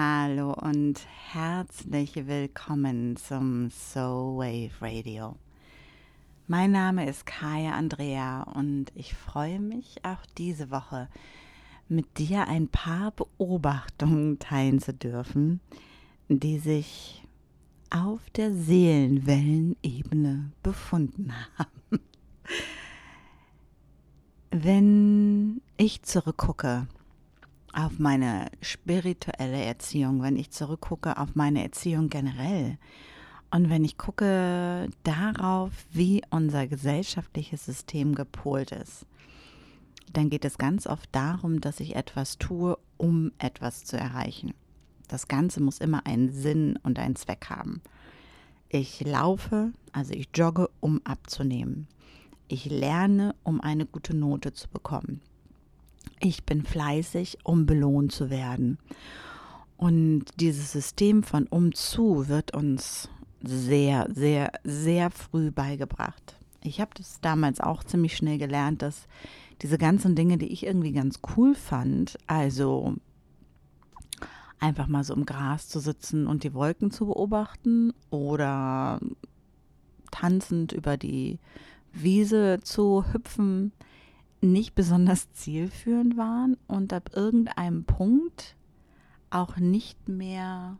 Hallo und herzlich willkommen zum Soul Wave Radio. Mein Name ist Kaya Andrea und ich freue mich auch diese Woche mit dir ein paar Beobachtungen teilen zu dürfen, die sich auf der Seelenwellenebene befunden haben. Wenn ich zurückgucke auf meine spirituelle Erziehung, wenn ich zurückgucke auf meine Erziehung generell und wenn ich gucke darauf, wie unser gesellschaftliches System gepolt ist, dann geht es ganz oft darum, dass ich etwas tue, um etwas zu erreichen. Das Ganze muss immer einen Sinn und einen Zweck haben. Ich laufe, also ich jogge, um abzunehmen. Ich lerne, um eine gute Note zu bekommen ich bin fleißig, um belohnt zu werden. Und dieses System von umzu wird uns sehr, sehr, sehr früh beigebracht. Ich habe das damals auch ziemlich schnell gelernt, dass diese ganzen Dinge, die ich irgendwie ganz cool fand, also einfach mal so im Gras zu sitzen und die Wolken zu beobachten oder tanzend über die Wiese zu hüpfen, nicht besonders zielführend waren und ab irgendeinem Punkt auch nicht mehr,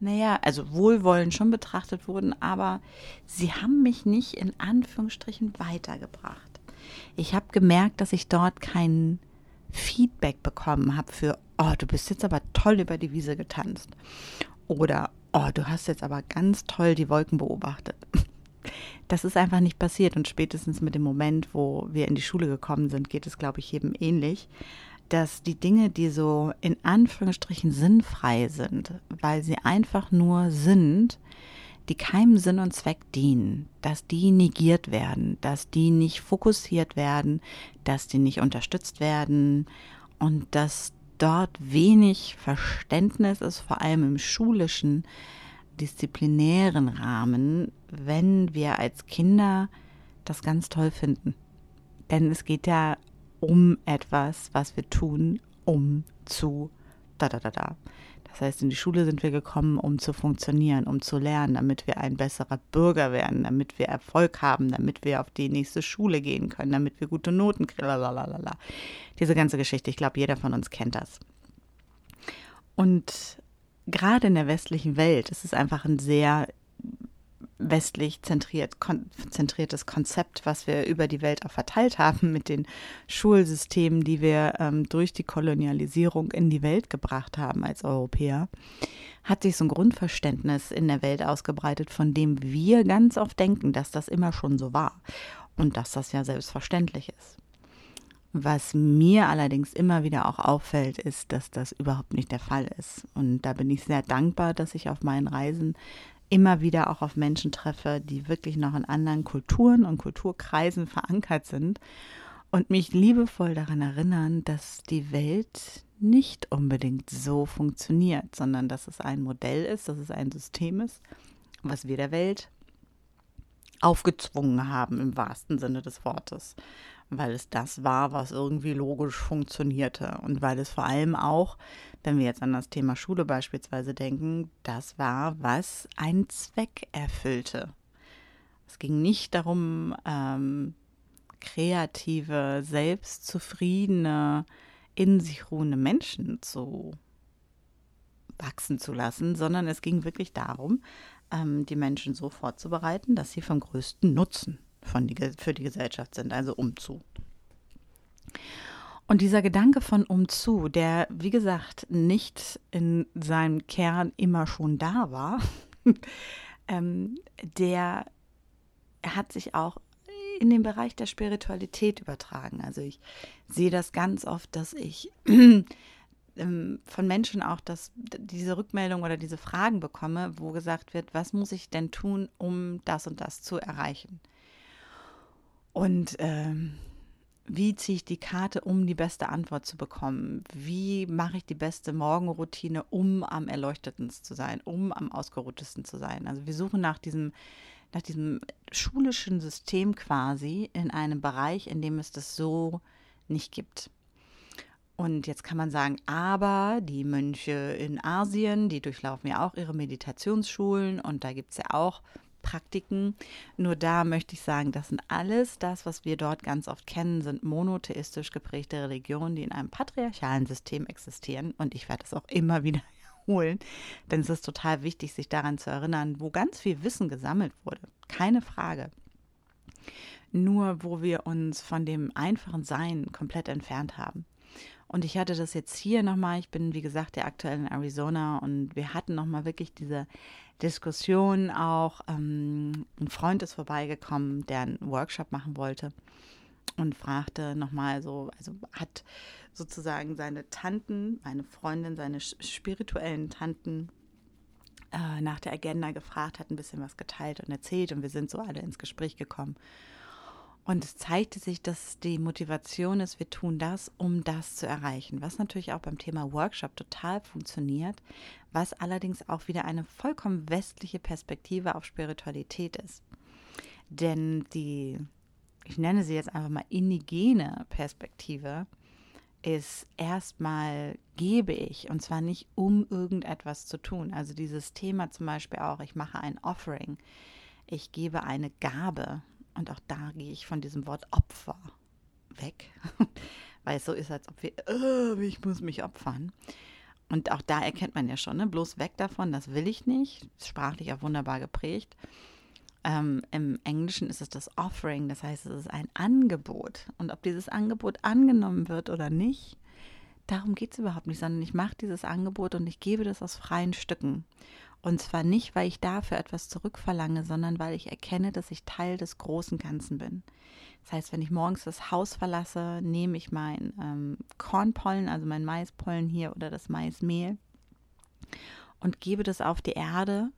naja, also wohlwollend schon betrachtet wurden, aber sie haben mich nicht in Anführungsstrichen weitergebracht. Ich habe gemerkt, dass ich dort kein Feedback bekommen habe für, oh, du bist jetzt aber toll über die Wiese getanzt. Oder, oh, du hast jetzt aber ganz toll die Wolken beobachtet das ist einfach nicht passiert. Und spätestens mit dem Moment, wo wir in die Schule gekommen sind, geht es, glaube ich, jedem ähnlich, dass die Dinge, die so in Anführungsstrichen sinnfrei sind, weil sie einfach nur sind, die keinem Sinn und Zweck dienen, dass die negiert werden, dass die nicht fokussiert werden, dass die nicht unterstützt werden und dass dort wenig Verständnis ist, vor allem im schulischen, disziplinären Rahmen, wenn wir als Kinder das ganz toll finden. Denn es geht ja um etwas, was wir tun, um zu da da da da. Das heißt, in die Schule sind wir gekommen, um zu funktionieren, um zu lernen, damit wir ein besserer Bürger werden, damit wir Erfolg haben, damit wir auf die nächste Schule gehen können, damit wir gute Noten kriegen. Lalalala. Diese ganze Geschichte, ich glaube, jeder von uns kennt das. Und gerade in der westlichen Welt ist es einfach ein sehr westlich zentriert, kon zentriertes Konzept, was wir über die Welt auch verteilt haben mit den Schulsystemen, die wir ähm, durch die Kolonialisierung in die Welt gebracht haben als Europäer, hat sich so ein Grundverständnis in der Welt ausgebreitet, von dem wir ganz oft denken, dass das immer schon so war und dass das ja selbstverständlich ist. Was mir allerdings immer wieder auch auffällt, ist, dass das überhaupt nicht der Fall ist. Und da bin ich sehr dankbar, dass ich auf meinen Reisen immer wieder auch auf Menschen treffe, die wirklich noch in anderen Kulturen und Kulturkreisen verankert sind und mich liebevoll daran erinnern, dass die Welt nicht unbedingt so funktioniert, sondern dass es ein Modell ist, dass es ein System ist, was wir der Welt aufgezwungen haben im wahrsten Sinne des Wortes weil es das war, was irgendwie logisch funktionierte und weil es vor allem auch, wenn wir jetzt an das Thema Schule beispielsweise denken, das war, was einen Zweck erfüllte. Es ging nicht darum, ähm, kreative, selbstzufriedene, in sich ruhende Menschen zu wachsen zu lassen, sondern es ging wirklich darum, ähm, die Menschen so vorzubereiten, dass sie vom größten Nutzen von die, für die Gesellschaft sind, also umzu. Und dieser Gedanke von umzu, der, wie gesagt, nicht in seinem Kern immer schon da war, ähm, der hat sich auch in den Bereich der Spiritualität übertragen. Also ich sehe das ganz oft, dass ich ähm, von Menschen auch das, diese Rückmeldung oder diese Fragen bekomme, wo gesagt wird, was muss ich denn tun, um das und das zu erreichen? Und ähm, wie ziehe ich die Karte, um die beste Antwort zu bekommen? Wie mache ich die beste Morgenroutine, um am erleuchtetsten zu sein, um am ausgeruhtesten zu sein? Also wir suchen nach diesem, nach diesem schulischen System quasi in einem Bereich, in dem es das so nicht gibt. Und jetzt kann man sagen, aber die Mönche in Asien, die durchlaufen ja auch ihre Meditationsschulen und da gibt es ja auch Praktiken. Nur da möchte ich sagen, das sind alles, das, was wir dort ganz oft kennen, sind monotheistisch geprägte Religionen, die in einem patriarchalen System existieren. Und ich werde das auch immer wieder holen, denn es ist total wichtig, sich daran zu erinnern, wo ganz viel Wissen gesammelt wurde. Keine Frage. Nur wo wir uns von dem einfachen Sein komplett entfernt haben. Und ich hatte das jetzt hier nochmal, ich bin wie gesagt ja aktuell in Arizona und wir hatten nochmal wirklich diese Diskussion auch. Ähm, ein Freund ist vorbeigekommen, der einen Workshop machen wollte und fragte nochmal so, also hat sozusagen seine Tanten, meine Freundin, seine spirituellen Tanten äh, nach der Agenda gefragt, hat ein bisschen was geteilt und erzählt und wir sind so alle ins Gespräch gekommen. Und es zeigte sich, dass die Motivation ist, wir tun das, um das zu erreichen, was natürlich auch beim Thema Workshop total funktioniert, was allerdings auch wieder eine vollkommen westliche Perspektive auf Spiritualität ist. Denn die, ich nenne sie jetzt einfach mal indigene Perspektive, ist erstmal gebe ich und zwar nicht um irgendetwas zu tun. Also dieses Thema zum Beispiel auch, ich mache ein Offering, ich gebe eine Gabe und auch da gehe ich von diesem Wort Opfer weg, weil es so ist, als ob wir, oh, ich muss mich opfern. Und auch da erkennt man ja schon, ne? bloß weg davon, das will ich nicht. Sprachlich auch wunderbar geprägt. Ähm, Im Englischen ist es das Offering, das heißt, es ist ein Angebot. Und ob dieses Angebot angenommen wird oder nicht, darum geht es überhaupt nicht, sondern ich mache dieses Angebot und ich gebe das aus freien Stücken. Und zwar nicht, weil ich dafür etwas zurückverlange, sondern weil ich erkenne, dass ich Teil des großen Ganzen bin. Das heißt, wenn ich morgens das Haus verlasse, nehme ich mein ähm, Kornpollen, also mein Maispollen hier oder das Maismehl und gebe das auf die Erde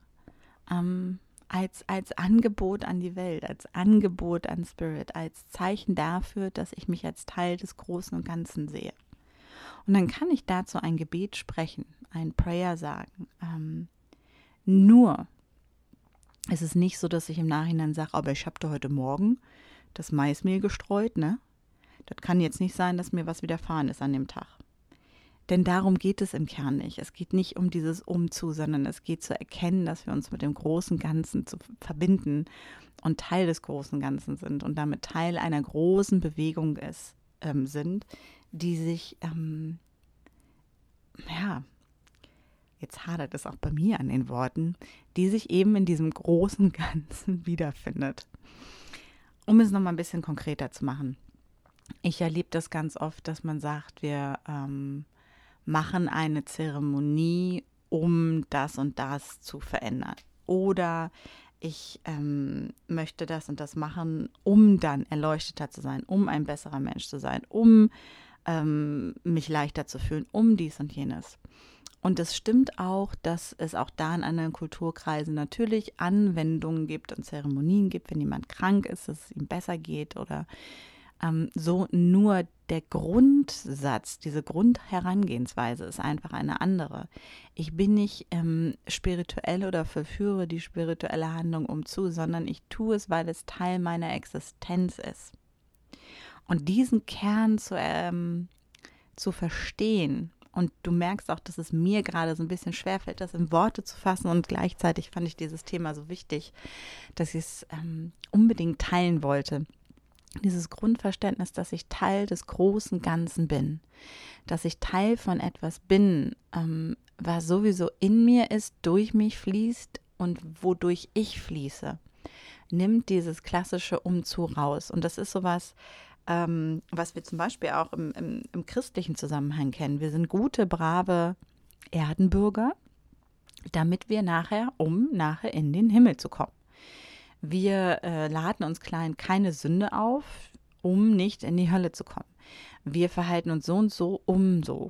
ähm, als, als Angebot an die Welt, als Angebot an Spirit, als Zeichen dafür, dass ich mich als Teil des Großen und Ganzen sehe. Und dann kann ich dazu ein Gebet sprechen, ein Prayer sagen. Ähm, nur es ist nicht so, dass ich im Nachhinein sage, aber ich habe da heute Morgen das Maismehl gestreut, ne? Das kann jetzt nicht sein, dass mir was widerfahren ist an dem Tag. Denn darum geht es im Kern nicht. Es geht nicht um dieses Umzu, sondern es geht zu erkennen, dass wir uns mit dem großen Ganzen zu verbinden und Teil des großen Ganzen sind und damit Teil einer großen Bewegung ist, ähm, sind, die sich ähm, ja jetzt hadert es auch bei mir an den Worten, die sich eben in diesem großen Ganzen wiederfindet. Um es nochmal ein bisschen konkreter zu machen. Ich erlebe das ganz oft, dass man sagt, wir ähm, machen eine Zeremonie, um das und das zu verändern. Oder ich ähm, möchte das und das machen, um dann erleuchteter zu sein, um ein besserer Mensch zu sein, um ähm, mich leichter zu fühlen, um dies und jenes. Und es stimmt auch, dass es auch da in anderen Kulturkreisen natürlich Anwendungen gibt und Zeremonien gibt, wenn jemand krank ist, dass es ihm besser geht oder ähm, so. Nur der Grundsatz, diese Grundherangehensweise ist einfach eine andere. Ich bin nicht ähm, spirituell oder verführe die spirituelle Handlung umzu, sondern ich tue es, weil es Teil meiner Existenz ist. Und diesen Kern zu, ähm, zu verstehen und du merkst auch, dass es mir gerade so ein bisschen schwerfällt, das in Worte zu fassen. Und gleichzeitig fand ich dieses Thema so wichtig, dass ich es ähm, unbedingt teilen wollte. Dieses Grundverständnis, dass ich Teil des großen Ganzen bin, dass ich Teil von etwas bin, ähm, was sowieso in mir ist, durch mich fließt und wodurch ich fließe, nimmt dieses klassische Umzu raus. Und das ist sowas, ähm, was wir zum Beispiel auch im, im, im christlichen Zusammenhang kennen. Wir sind gute, brave Erdenbürger, damit wir nachher, um nachher in den Himmel zu kommen. Wir äh, laden uns klein keine Sünde auf, um nicht in die Hölle zu kommen. Wir verhalten uns so und so, um so.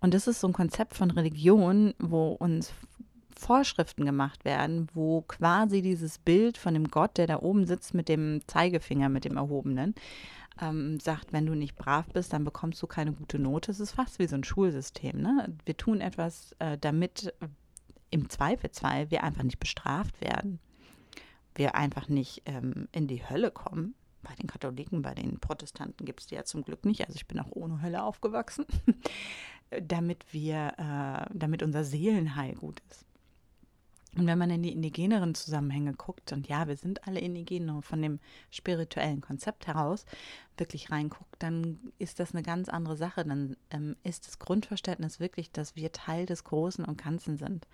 Und das ist so ein Konzept von Religion, wo uns Vorschriften gemacht werden, wo quasi dieses Bild von dem Gott, der da oben sitzt mit dem Zeigefinger, mit dem erhobenen, ähm, sagt, wenn du nicht brav bist, dann bekommst du keine gute Note. Es ist fast wie so ein Schulsystem. Ne? Wir tun etwas, äh, damit im Zweifelsfall wir einfach nicht bestraft werden. Wir einfach nicht ähm, in die Hölle kommen. Bei den Katholiken, bei den Protestanten gibt es die ja zum Glück nicht. Also ich bin auch ohne Hölle aufgewachsen, damit wir, äh, damit unser Seelenheil gut ist. Und wenn man in die indigeneren Zusammenhänge guckt, und ja, wir sind alle indigen, nur von dem spirituellen Konzept heraus wirklich reinguckt, dann ist das eine ganz andere Sache. Dann ähm, ist das Grundverständnis wirklich, dass wir Teil des Großen und Ganzen sind.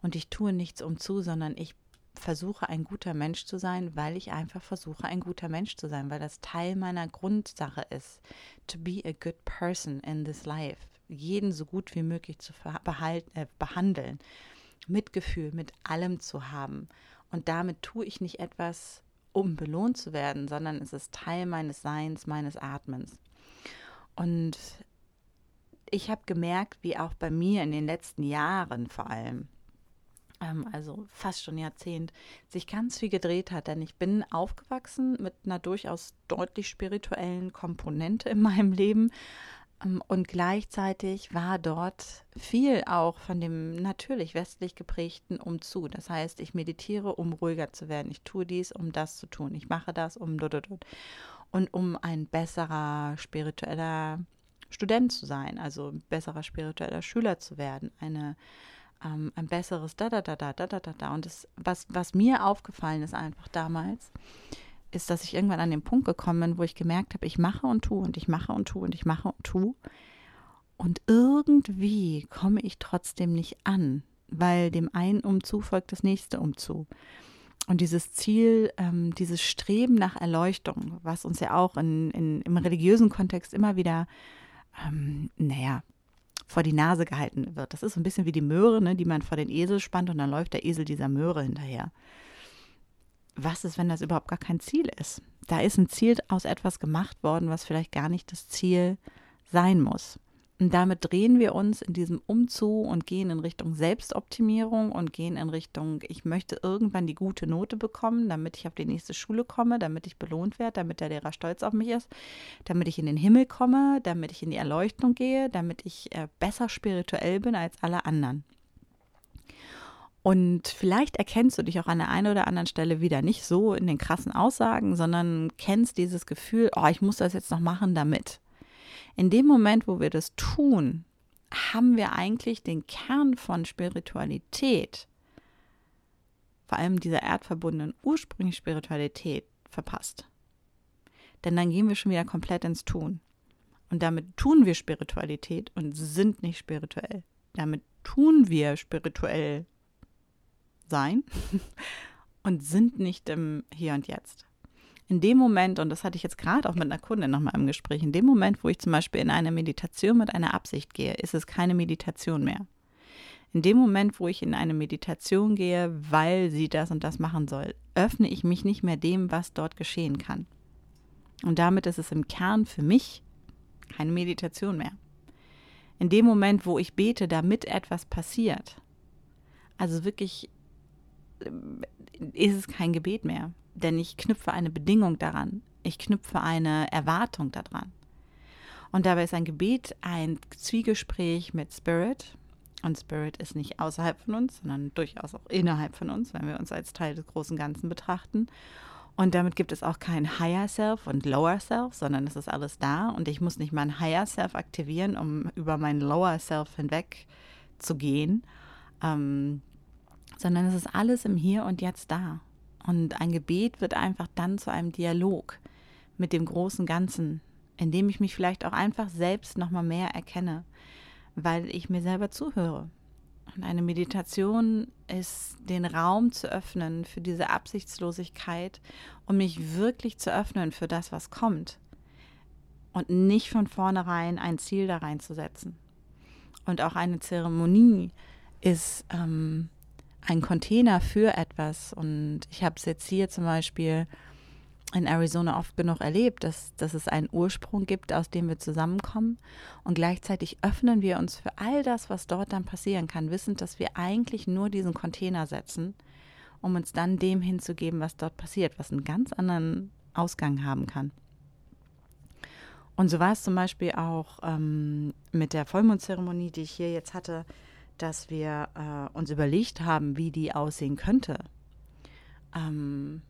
Und ich tue nichts umzu, sondern ich versuche ein guter Mensch zu sein, weil ich einfach versuche ein guter Mensch zu sein, weil das Teil meiner Grundsache ist. To be a good person in this life. Jeden so gut wie möglich zu behalten, äh, behandeln Mitgefühl mit allem zu haben. Und damit tue ich nicht etwas, um belohnt zu werden, sondern es ist Teil meines Seins, meines Atmens. Und ich habe gemerkt, wie auch bei mir in den letzten Jahren vor allem, ähm, also fast schon Jahrzehnt, sich ganz viel gedreht hat. Denn ich bin aufgewachsen mit einer durchaus deutlich spirituellen Komponente in meinem Leben, und gleichzeitig war dort viel auch von dem natürlich westlich geprägten umzu. Das heißt, ich meditiere, um ruhiger zu werden. Ich tue dies, um das zu tun. Ich mache das, um und um ein besserer spiritueller Student zu sein, also ein besserer spiritueller Schüler zu werden, eine ähm, ein besseres da da da da da da da da. Und das, was was mir aufgefallen ist einfach damals, ist, dass ich irgendwann an den Punkt gekommen bin, wo ich gemerkt habe, ich mache und tue und ich mache und tue und ich mache und tue. Und irgendwie komme ich trotzdem nicht an, weil dem einen Umzu folgt das nächste Umzu. Und dieses Ziel, ähm, dieses Streben nach Erleuchtung, was uns ja auch in, in, im religiösen Kontext immer wieder, ähm, naja, vor die Nase gehalten wird. Das ist so ein bisschen wie die Möhre, ne, die man vor den Esel spannt und dann läuft der Esel dieser Möhre hinterher was ist, wenn das überhaupt gar kein Ziel ist? Da ist ein Ziel aus etwas gemacht worden, was vielleicht gar nicht das Ziel sein muss. Und damit drehen wir uns in diesem Umzug und gehen in Richtung Selbstoptimierung und gehen in Richtung, ich möchte irgendwann die gute Note bekommen, damit ich auf die nächste Schule komme, damit ich belohnt werde, damit der Lehrer stolz auf mich ist, damit ich in den Himmel komme, damit ich in die Erleuchtung gehe, damit ich äh, besser spirituell bin als alle anderen. Und vielleicht erkennst du dich auch an der einen oder anderen Stelle wieder nicht so in den krassen Aussagen, sondern kennst dieses Gefühl, oh, ich muss das jetzt noch machen damit. In dem Moment, wo wir das tun, haben wir eigentlich den Kern von Spiritualität, vor allem dieser erdverbundenen ursprünglichen Spiritualität, verpasst. Denn dann gehen wir schon wieder komplett ins Tun. Und damit tun wir Spiritualität und sind nicht spirituell. Damit tun wir spirituell sein und sind nicht im Hier und Jetzt. In dem Moment, und das hatte ich jetzt gerade auch mit einer Kundin nochmal im Gespräch, in dem Moment, wo ich zum Beispiel in eine Meditation mit einer Absicht gehe, ist es keine Meditation mehr. In dem Moment, wo ich in eine Meditation gehe, weil sie das und das machen soll, öffne ich mich nicht mehr dem, was dort geschehen kann. Und damit ist es im Kern für mich keine Meditation mehr. In dem Moment, wo ich bete, damit etwas passiert, also wirklich ist es kein Gebet mehr. Denn ich knüpfe eine Bedingung daran. Ich knüpfe eine Erwartung daran. Und dabei ist ein Gebet ein Zwiegespräch mit Spirit. Und Spirit ist nicht außerhalb von uns, sondern durchaus auch innerhalb von uns, wenn wir uns als Teil des großen Ganzen betrachten. Und damit gibt es auch kein Higher Self und Lower Self, sondern es ist alles da. Und ich muss nicht mein Higher Self aktivieren, um über mein Lower Self hinweg zu gehen. Ähm, sondern es ist alles im Hier und Jetzt da. Und ein Gebet wird einfach dann zu einem Dialog mit dem großen Ganzen, in dem ich mich vielleicht auch einfach selbst nochmal mehr erkenne, weil ich mir selber zuhöre. Und eine Meditation ist, den Raum zu öffnen für diese Absichtslosigkeit, um mich wirklich zu öffnen für das, was kommt. Und nicht von vornherein ein Ziel da reinzusetzen. Und auch eine Zeremonie ist ähm, ein Container für etwas. Und ich habe es jetzt hier zum Beispiel in Arizona oft genug erlebt, dass, dass es einen Ursprung gibt, aus dem wir zusammenkommen. Und gleichzeitig öffnen wir uns für all das, was dort dann passieren kann, wissend, dass wir eigentlich nur diesen Container setzen, um uns dann dem hinzugeben, was dort passiert, was einen ganz anderen Ausgang haben kann. Und so war es zum Beispiel auch ähm, mit der Vollmondzeremonie, die ich hier jetzt hatte dass wir äh, uns überlegt haben, wie die aussehen könnte. Ähm,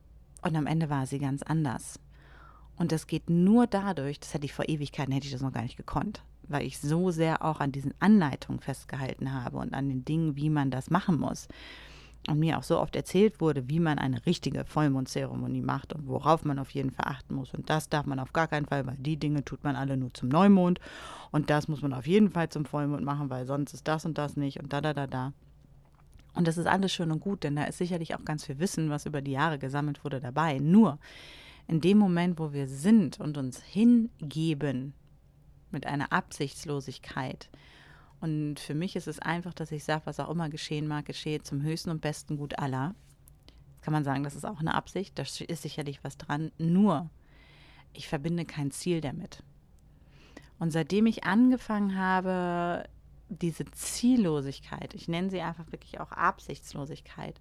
und am Ende war sie ganz anders. Und das geht nur dadurch, das hätte ich vor Ewigkeiten, hätte ich das noch gar nicht gekonnt, weil ich so sehr auch an diesen Anleitungen festgehalten habe und an den Dingen, wie man das machen muss. Und mir auch so oft erzählt wurde, wie man eine richtige Vollmondzeremonie macht und worauf man auf jeden Fall achten muss. Und das darf man auf gar keinen Fall, weil die Dinge tut man alle nur zum Neumond. Und das muss man auf jeden Fall zum Vollmond machen, weil sonst ist das und das nicht und da, da, da, da. Und das ist alles schön und gut, denn da ist sicherlich auch ganz viel Wissen, was über die Jahre gesammelt wurde, dabei. Nur in dem Moment, wo wir sind und uns hingeben mit einer Absichtslosigkeit, und für mich ist es einfach, dass ich sage, was auch immer geschehen mag, geschehe zum höchsten und besten Gut aller. Kann man sagen, das ist auch eine Absicht, da ist sicherlich was dran. Nur, ich verbinde kein Ziel damit. Und seitdem ich angefangen habe, diese Ziellosigkeit, ich nenne sie einfach wirklich auch Absichtslosigkeit,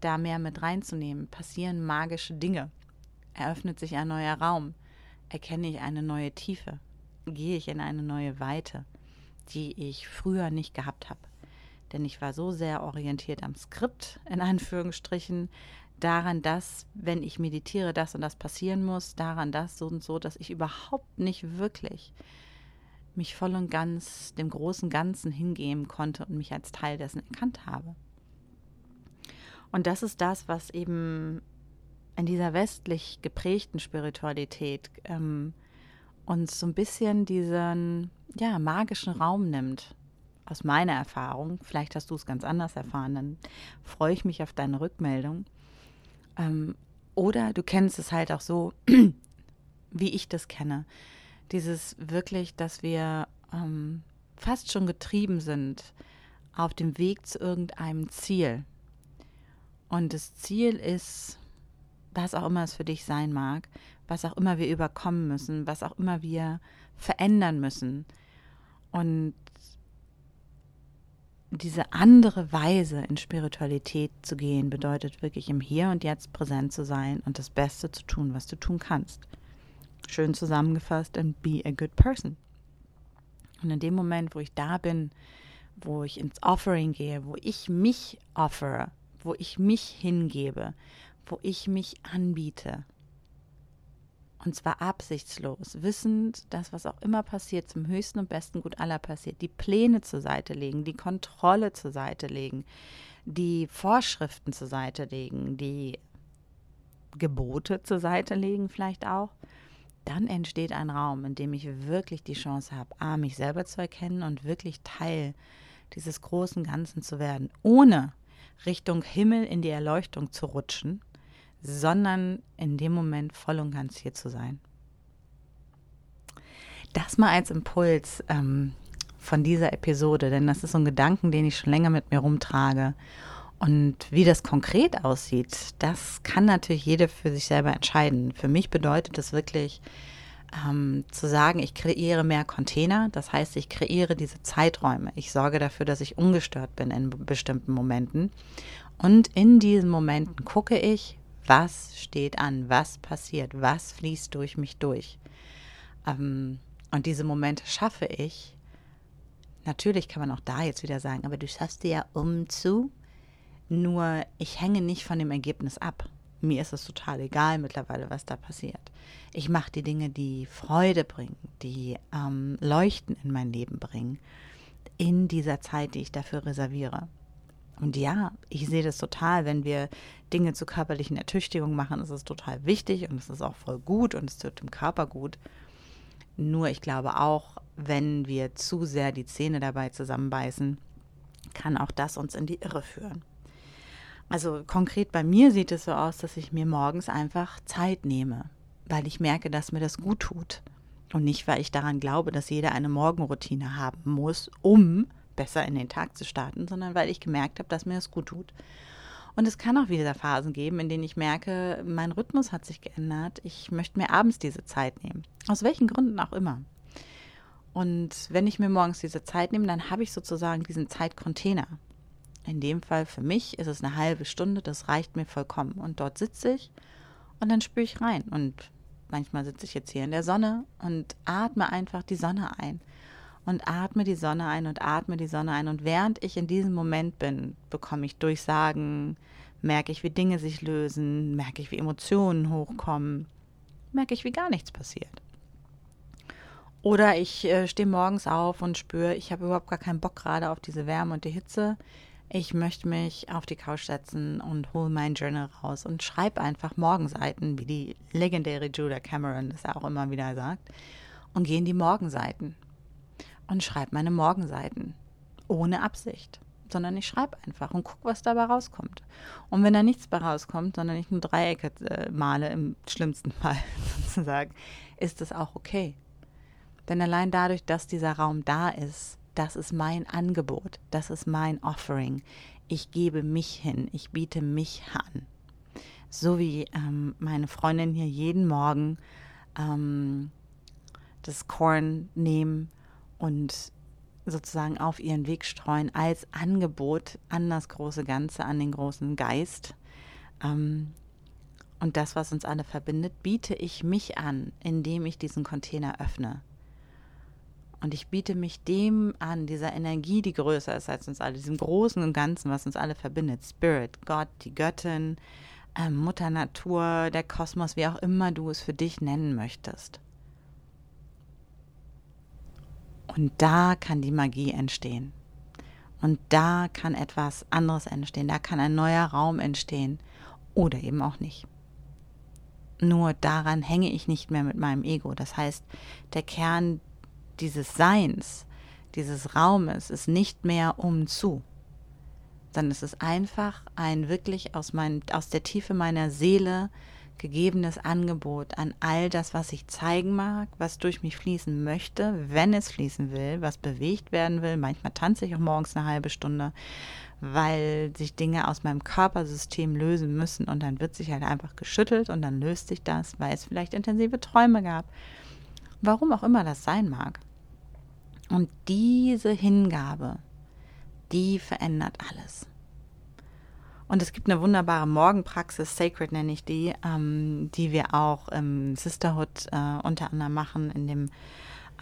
da mehr mit reinzunehmen, passieren magische Dinge. Eröffnet sich ein neuer Raum, erkenne ich eine neue Tiefe, gehe ich in eine neue Weite die ich früher nicht gehabt habe. Denn ich war so sehr orientiert am Skript, in Anführungsstrichen, daran, dass, wenn ich meditiere, das und das passieren muss, daran, das so und so, dass ich überhaupt nicht wirklich mich voll und ganz dem großen Ganzen hingeben konnte und mich als Teil dessen erkannt habe. Und das ist das, was eben in dieser westlich geprägten Spiritualität ähm, uns so ein bisschen diesen ja, magischen Raum nimmt. Aus meiner Erfahrung, vielleicht hast du es ganz anders erfahren, dann freue ich mich auf deine Rückmeldung. Ähm, oder du kennst es halt auch so, wie ich das kenne. Dieses wirklich, dass wir ähm, fast schon getrieben sind auf dem Weg zu irgendeinem Ziel. Und das Ziel ist, was auch immer es für dich sein mag, was auch immer wir überkommen müssen, was auch immer wir verändern müssen. Und diese andere Weise in Spiritualität zu gehen, bedeutet wirklich im Hier und Jetzt präsent zu sein und das Beste zu tun, was du tun kannst. Schön zusammengefasst, and be a good person. Und in dem Moment, wo ich da bin, wo ich ins Offering gehe, wo ich mich offere, wo ich mich hingebe, wo ich mich anbiete, und zwar absichtslos, wissend, dass was auch immer passiert, zum höchsten und besten Gut aller passiert. Die Pläne zur Seite legen, die Kontrolle zur Seite legen, die Vorschriften zur Seite legen, die Gebote zur Seite legen vielleicht auch. Dann entsteht ein Raum, in dem ich wirklich die Chance habe, A, mich selber zu erkennen und wirklich Teil dieses großen Ganzen zu werden, ohne Richtung Himmel in die Erleuchtung zu rutschen, sondern in dem Moment voll und ganz hier zu sein. Das mal als Impuls ähm, von dieser Episode, denn das ist so ein Gedanken, den ich schon länger mit mir rumtrage. Und wie das konkret aussieht, das kann natürlich jeder für sich selber entscheiden. Für mich bedeutet es wirklich ähm, zu sagen, ich kreiere mehr Container. Das heißt, ich kreiere diese Zeiträume. Ich sorge dafür, dass ich ungestört bin in bestimmten Momenten. Und in diesen Momenten gucke ich, was steht an? Was passiert? Was fließt durch mich durch? Ähm, und diese Momente schaffe ich. Natürlich kann man auch da jetzt wieder sagen, aber du schaffst dir ja um zu. Nur ich hänge nicht von dem Ergebnis ab. Mir ist es total egal mittlerweile, was da passiert. Ich mache die Dinge, die Freude bringen, die ähm, Leuchten in mein Leben bringen, in dieser Zeit, die ich dafür reserviere. Und ja, ich sehe das total, wenn wir Dinge zur körperlichen Ertüchtigung machen, ist es total wichtig und es ist auch voll gut und es tut dem Körper gut. Nur ich glaube auch, wenn wir zu sehr die Zähne dabei zusammenbeißen, kann auch das uns in die Irre führen. Also konkret bei mir sieht es so aus, dass ich mir morgens einfach Zeit nehme, weil ich merke, dass mir das gut tut. Und nicht, weil ich daran glaube, dass jeder eine Morgenroutine haben muss, um besser in den Tag zu starten, sondern weil ich gemerkt habe, dass mir das gut tut. Und es kann auch wieder Phasen geben, in denen ich merke, mein Rhythmus hat sich geändert. Ich möchte mir abends diese Zeit nehmen. Aus welchen Gründen auch immer. Und wenn ich mir morgens diese Zeit nehme, dann habe ich sozusagen diesen Zeitcontainer. In dem Fall für mich ist es eine halbe Stunde, das reicht mir vollkommen. Und dort sitze ich und dann spüre ich rein. Und manchmal sitze ich jetzt hier in der Sonne und atme einfach die Sonne ein und atme die Sonne ein und atme die Sonne ein. Und während ich in diesem Moment bin, bekomme ich Durchsagen, merke ich, wie Dinge sich lösen, merke ich, wie Emotionen hochkommen. merke ich, wie gar nichts passiert. Oder ich äh, stehe morgens auf und spüre, ich habe überhaupt gar keinen Bock gerade auf diese Wärme und die Hitze. Ich möchte mich auf die Couch setzen und hole mein Journal raus und schreibe einfach Morgenseiten, wie die legendäre Judah Cameron das auch immer wieder sagt, und gehe in die Morgenseiten und schreibe meine Morgenseiten ohne Absicht, sondern ich schreibe einfach und gucke, was dabei rauskommt. Und wenn da nichts bei rauskommt, sondern ich nur Dreiecke äh, male, im schlimmsten Fall sozusagen, ist das auch okay. Denn allein dadurch, dass dieser Raum da ist, das ist mein Angebot, das ist mein Offering. Ich gebe mich hin, ich biete mich an. So wie ähm, meine Freundin hier jeden Morgen ähm, das Korn nehmen und sozusagen auf ihren Weg streuen als Angebot an das große Ganze, an den großen Geist. Ähm, und das, was uns alle verbindet, biete ich mich an, indem ich diesen Container öffne. Und ich biete mich dem an, dieser Energie, die größer ist als uns alle, diesem Großen und Ganzen, was uns alle verbindet. Spirit, Gott, die Göttin, äh, Mutter Natur, der Kosmos, wie auch immer du es für dich nennen möchtest. Und da kann die Magie entstehen. Und da kann etwas anderes entstehen. Da kann ein neuer Raum entstehen. Oder eben auch nicht. Nur daran hänge ich nicht mehr mit meinem Ego. Das heißt, der Kern dieses Seins, dieses Raumes ist nicht mehr um zu, sondern es ist einfach ein wirklich aus, mein, aus der Tiefe meiner Seele gegebenes Angebot an all das, was ich zeigen mag, was durch mich fließen möchte, wenn es fließen will, was bewegt werden will. Manchmal tanze ich auch morgens eine halbe Stunde, weil sich Dinge aus meinem Körpersystem lösen müssen und dann wird sich halt einfach geschüttelt und dann löst sich das, weil es vielleicht intensive Träume gab warum auch immer das sein mag. Und diese Hingabe, die verändert alles. Und es gibt eine wunderbare Morgenpraxis, Sacred nenne ich die, ähm, die wir auch im Sisterhood äh, unter anderem machen, in dem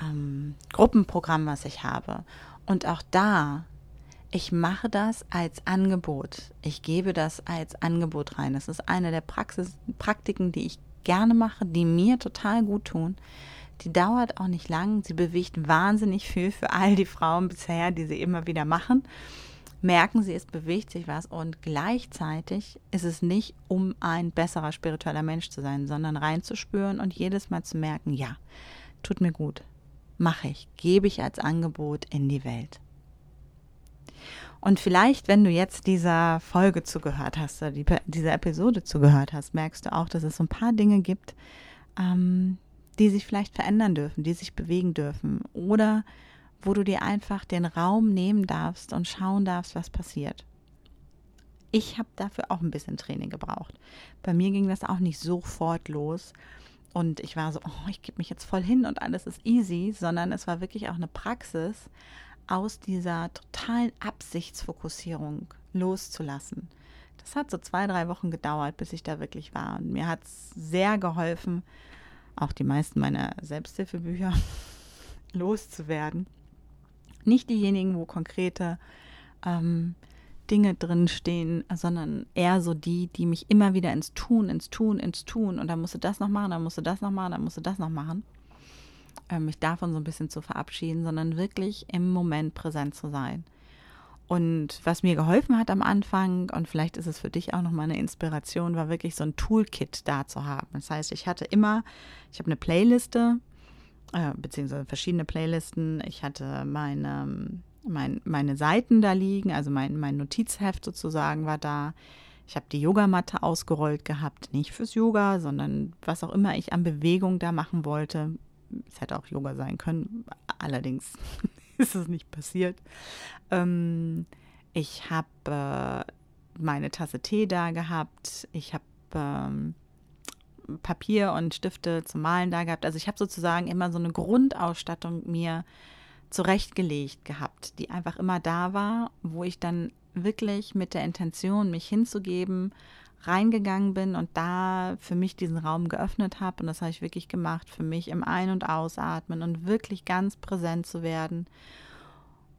ähm, Gruppenprogramm, was ich habe. Und auch da, ich mache das als Angebot. Ich gebe das als Angebot rein. Das ist eine der Praxis, Praktiken, die ich gerne mache, die mir total gut tun, die dauert auch nicht lang. Sie bewegt wahnsinnig viel für all die Frauen bisher, die sie immer wieder machen. Merken sie, es bewegt sich was und gleichzeitig ist es nicht, um ein besserer spiritueller Mensch zu sein, sondern reinzuspüren und jedes Mal zu merken, ja, tut mir gut, mache ich, gebe ich als Angebot in die Welt. Und vielleicht, wenn du jetzt dieser Folge zugehört hast, oder dieser Episode zugehört hast, merkst du auch, dass es so ein paar Dinge gibt, ähm, die sich vielleicht verändern dürfen, die sich bewegen dürfen oder wo du dir einfach den Raum nehmen darfst und schauen darfst, was passiert. Ich habe dafür auch ein bisschen Training gebraucht. Bei mir ging das auch nicht sofort los und ich war so, oh, ich gebe mich jetzt voll hin und alles ist easy, sondern es war wirklich auch eine Praxis, aus dieser totalen Absichtsfokussierung loszulassen. Das hat so zwei, drei Wochen gedauert, bis ich da wirklich war. Und mir hat es sehr geholfen, auch die meisten meiner Selbsthilfebücher loszuwerden. Nicht diejenigen, wo konkrete ähm, Dinge drin stehen, sondern eher so die, die mich immer wieder ins Tun, ins Tun, ins Tun und dann musst du das noch machen, dann musst du das noch machen, dann musst du das noch machen. Ähm, mich davon so ein bisschen zu verabschieden, sondern wirklich im Moment präsent zu sein. Und was mir geholfen hat am Anfang, und vielleicht ist es für dich auch nochmal eine Inspiration, war wirklich so ein Toolkit da zu haben. Das heißt, ich hatte immer, ich habe eine Playliste, äh, beziehungsweise verschiedene Playlisten. Ich hatte meine, mein, meine Seiten da liegen, also mein, mein Notizheft sozusagen war da. Ich habe die Yogamatte ausgerollt gehabt, nicht fürs Yoga, sondern was auch immer ich an Bewegung da machen wollte. Es hätte auch Yoga sein können, allerdings ist es nicht passiert. Ähm, ich habe äh, meine Tasse Tee da gehabt. Ich habe ähm, Papier und Stifte zum Malen da gehabt. Also ich habe sozusagen immer so eine Grundausstattung mir zurechtgelegt gehabt, die einfach immer da war, wo ich dann wirklich mit der Intention, mich hinzugeben, reingegangen bin und da für mich diesen Raum geöffnet habe. Und das habe ich wirklich gemacht, für mich im Ein- und Ausatmen und wirklich ganz präsent zu werden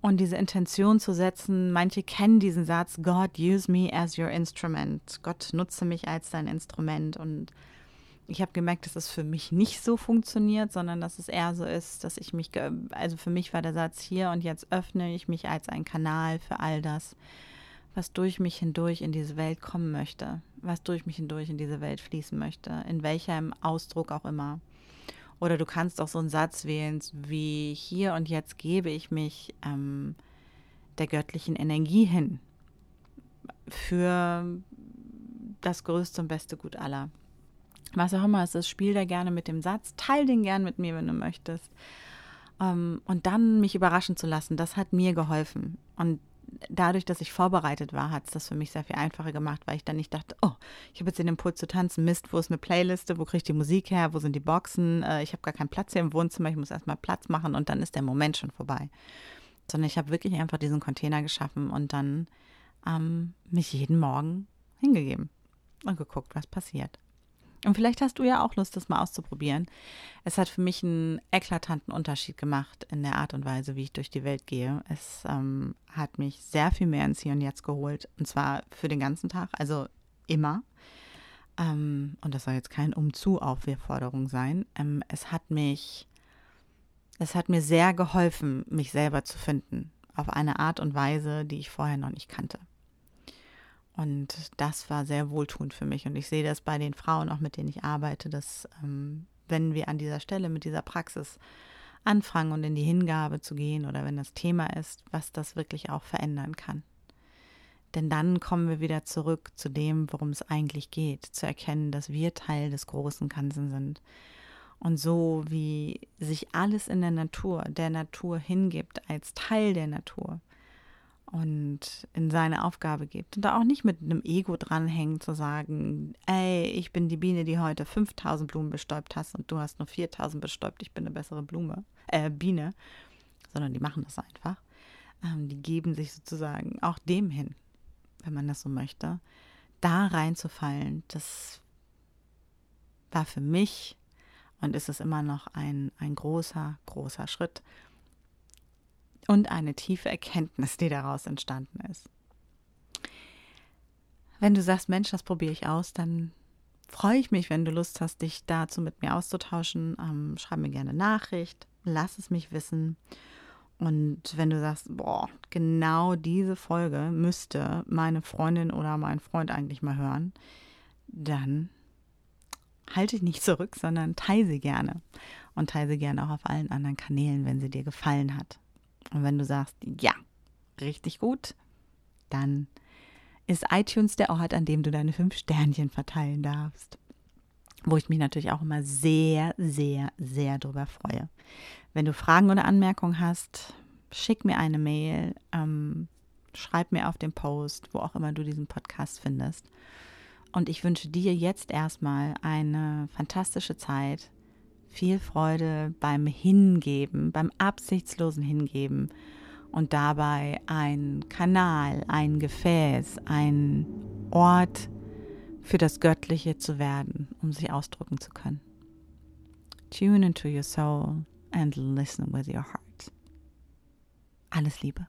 und diese Intention zu setzen. Manche kennen diesen Satz, God use me as your instrument. Gott nutze mich als dein Instrument. Und ich habe gemerkt, dass es für mich nicht so funktioniert, sondern dass es eher so ist, dass ich mich, also für mich war der Satz hier und jetzt öffne ich mich als ein Kanal für all das, was durch mich hindurch in diese Welt kommen möchte, was durch mich hindurch in diese Welt fließen möchte, in welchem Ausdruck auch immer. Oder du kannst auch so einen Satz wählen, wie hier und jetzt gebe ich mich ähm, der göttlichen Energie hin für das größte und beste Gut aller was auch immer es ist, spiel da gerne mit dem Satz, teil den gern mit mir, wenn du möchtest. Ähm, und dann mich überraschen zu lassen, das hat mir geholfen. Und dadurch, dass ich vorbereitet war, hat es das für mich sehr viel einfacher gemacht, weil ich dann nicht dachte, oh, ich habe jetzt den Impuls zu tanzen, Mist, wo ist eine Playliste, wo kriege ich die Musik her, wo sind die Boxen, äh, ich habe gar keinen Platz hier im Wohnzimmer, ich muss erstmal Platz machen und dann ist der Moment schon vorbei. Sondern ich habe wirklich einfach diesen Container geschaffen und dann ähm, mich jeden Morgen hingegeben und geguckt, was passiert. Und vielleicht hast du ja auch Lust, das mal auszuprobieren. Es hat für mich einen eklatanten Unterschied gemacht in der Art und Weise, wie ich durch die Welt gehe. Es ähm, hat mich sehr viel mehr ins Hier und Jetzt geholt. Und zwar für den ganzen Tag, also immer. Ähm, und das soll jetzt kein Umzu-Aufforderung sein. Ähm, es hat mich, es hat mir sehr geholfen, mich selber zu finden. Auf eine Art und Weise, die ich vorher noch nicht kannte. Und das war sehr wohltuend für mich. Und ich sehe das bei den Frauen, auch mit denen ich arbeite, dass ähm, wenn wir an dieser Stelle mit dieser Praxis anfangen und in die Hingabe zu gehen oder wenn das Thema ist, was das wirklich auch verändern kann. Denn dann kommen wir wieder zurück zu dem, worum es eigentlich geht, zu erkennen, dass wir Teil des großen Ganzen sind. Und so wie sich alles in der Natur, der Natur hingibt als Teil der Natur, und in seine Aufgabe gibt. Und da auch nicht mit einem Ego dranhängen, zu sagen, ey, ich bin die Biene, die heute 5000 Blumen bestäubt hast und du hast nur 4000 bestäubt, ich bin eine bessere Blume, äh, Biene, sondern die machen das einfach. Ähm, die geben sich sozusagen auch dem hin, wenn man das so möchte, da reinzufallen, das war für mich und ist es immer noch ein, ein großer, großer Schritt und eine tiefe Erkenntnis, die daraus entstanden ist. Wenn du sagst, Mensch, das probiere ich aus, dann freue ich mich, wenn du Lust hast, dich dazu mit mir auszutauschen. Ähm, schreib mir gerne Nachricht, lass es mich wissen. Und wenn du sagst, boah, genau diese Folge müsste meine Freundin oder mein Freund eigentlich mal hören, dann halte dich nicht zurück, sondern teile sie gerne. Und teile sie gerne auch auf allen anderen Kanälen, wenn sie dir gefallen hat. Und wenn du sagst, ja, richtig gut, dann ist iTunes der Ort, an dem du deine fünf Sternchen verteilen darfst. Wo ich mich natürlich auch immer sehr, sehr, sehr drüber freue. Wenn du Fragen oder Anmerkungen hast, schick mir eine Mail, ähm, schreib mir auf den Post, wo auch immer du diesen Podcast findest. Und ich wünsche dir jetzt erstmal eine fantastische Zeit viel Freude beim Hingeben, beim absichtslosen Hingeben und dabei ein Kanal, ein Gefäß, ein Ort für das Göttliche zu werden, um sich ausdrücken zu können. Tune into your soul and listen with your heart. Alles Liebe.